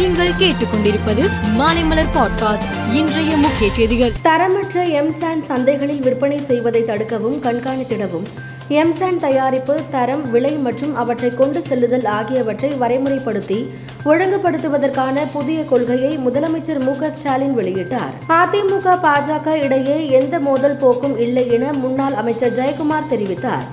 நீங்கள் கேட்டுக்கொண்டிருப்பது மாலைமலர் பாட்காஸ்ட் இன்றைய முக்கிய செய்திகள். தரமற்ற எம்சாண்ட் சந்தைகளில் விற்பனை செய்வதை தடுக்கவும் கண்காணித்திடவும். எம்சாண்ட் தயாரிப்பு தரம் விலை மற்றும் அவற்றை கொண்டு செல்லுதல் ஆகியவற்றை வரைமுறைப்படுத்தி ஒழுங்குபடுத்துவதற்கான புதிய கொள்கையை முதலமைச்சர் மு ஸ்டாலின் வெளியிட்டார். அதிமுக பாஜக இடையே எந்த மோதல் போக்கும் இல்லை என முன்னாள் அமைச்சர் ஜெயக்குமார் தெரிவித்தார்.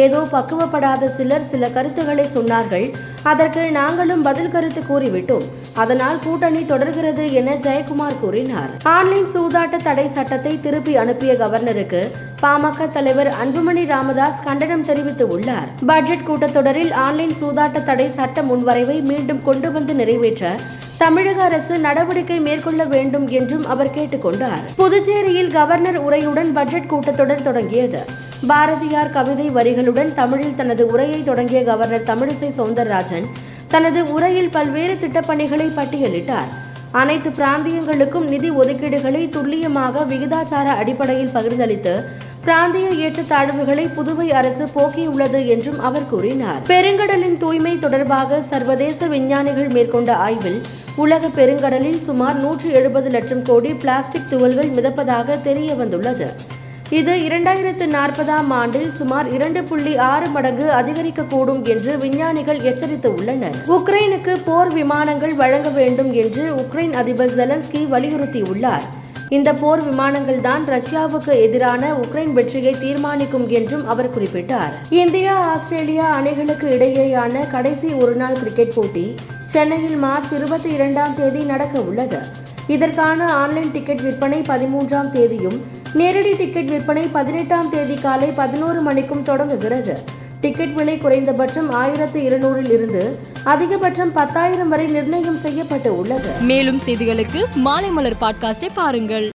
ஏதோ பக்குவப்படாத சிலர் சில கருத்துக்களை சொன்னார்கள். அதற்கு நாங்களும் பதில் கருத்து கூறிவிட்டோம். அதனால் கூட்டணி தொடர்கிறது என ஜெயக்குமார் கூறினார். ஆன்லைன் சூதாட்ட தடை சட்டத்தை திருப்பி அனுப்பிய கவர்னருக்கு பாமக தலைவர் அன்புமணி ராமதாஸ் கண்டனம் தெரிவித்து உள்ளார். பட்ஜெட் கூட்டத்தொடரில் ஆன்லைன் சூதாட்ட தடை சட்ட முன்வரைவை மீண்டும் கொண்டு வந்து நிறைவேற்ற தமிழக அரசு நடவடிக்கை மேற்கொள்ள வேண்டும் என்றும் அவர் கேட்டுக்கொண்டார் புதுச்சேரியில் கவர்னர் உரையுடன் பட்ஜெட் கூட்டத்தொடர் தொடங்கியது. பாரதியார் கவிதை வரிகளுடன் தமிழில் தனது உரையை தொடங்கிய கவர்னர் தமிழிசை சவுந்தரராஜன் தனது உரையில் பல்வேறு திட்டப்பணிகளை பட்டியலிட்டார். அனைத்து பிராந்தியங்களுக்கும் நிதி ஒதுக்கீடுகளை துல்லியமாக விகிதாச்சார அடிப்படையில் பகிர்ந்தளித்து பிராந்திய ஏற்றத்தாழ்வுகளை புதுவை அரசு போக்கியுள்ளது என்றும் அவர் கூறினார். பெருங்கடலின் தூய்மை தொடர்பாக சர்வதேச விஞ்ஞானிகள் மேற்கொண்ட ஆய்வில் உலக பெருங்கடலில் சுமார் நூற்றி எழுபது லட்சம் கோடி பிளாஸ்டிக் துகள்கள் மிதப்பதாக தெரிய வந்துள்ளது இது இரண்டாயிரத்து நாற்பதாம் ஆண்டில் சுமார் இரண்டு புள்ளி ஆறு மடங்கு அதிகரிக்கக்கூடும் என்று விஞ்ஞானிகள் எச்சரித்து உள்ளனர் உக்ரைனுக்கு போர் விமானங்கள் வழங்க வேண்டும் என்று உக்ரைன் அதிபர் ஜெலன்ஸ்கி வலியுறுத்தியுள்ளார். இந்த போர் விமானங்கள் தான் ரஷ்யாவுக்கு எதிரான உக்ரைன் வெற்றியை தீர்மானிக்கும் என்றும் அவர் குறிப்பிட்டார். இந்தியா ஆஸ்திரேலியா அணிகளுக்கு இடையேயான கடைசி ஒருநாள் கிரிக்கெட் போட்டி சென்னையில் மார்ச் இருபத்தி இரண்டாம் தேதி நடக்க உள்ளது இதற்கான ஆன்லைன் டிக்கெட் விற்பனை பதிமூன்றாம் தேதியும் நேரடி டிக்கெட் விற்பனை பதினெட்டாம் தேதி காலை பதினோரு மணிக்கும் தொடங்குகிறது. டிக்கெட் விலை குறைந்தபட்சம் ஆயிரத்து இருநூறில் இருந்து அதிகபட்சம் பத்தாயிரம் வரை நிர்ணயம் செய்யப்பட்டு உள்ளது. மேலும் செய்திகளுக்கு மாலைமலர் பாட்காஸ்டை பாருங்கள்.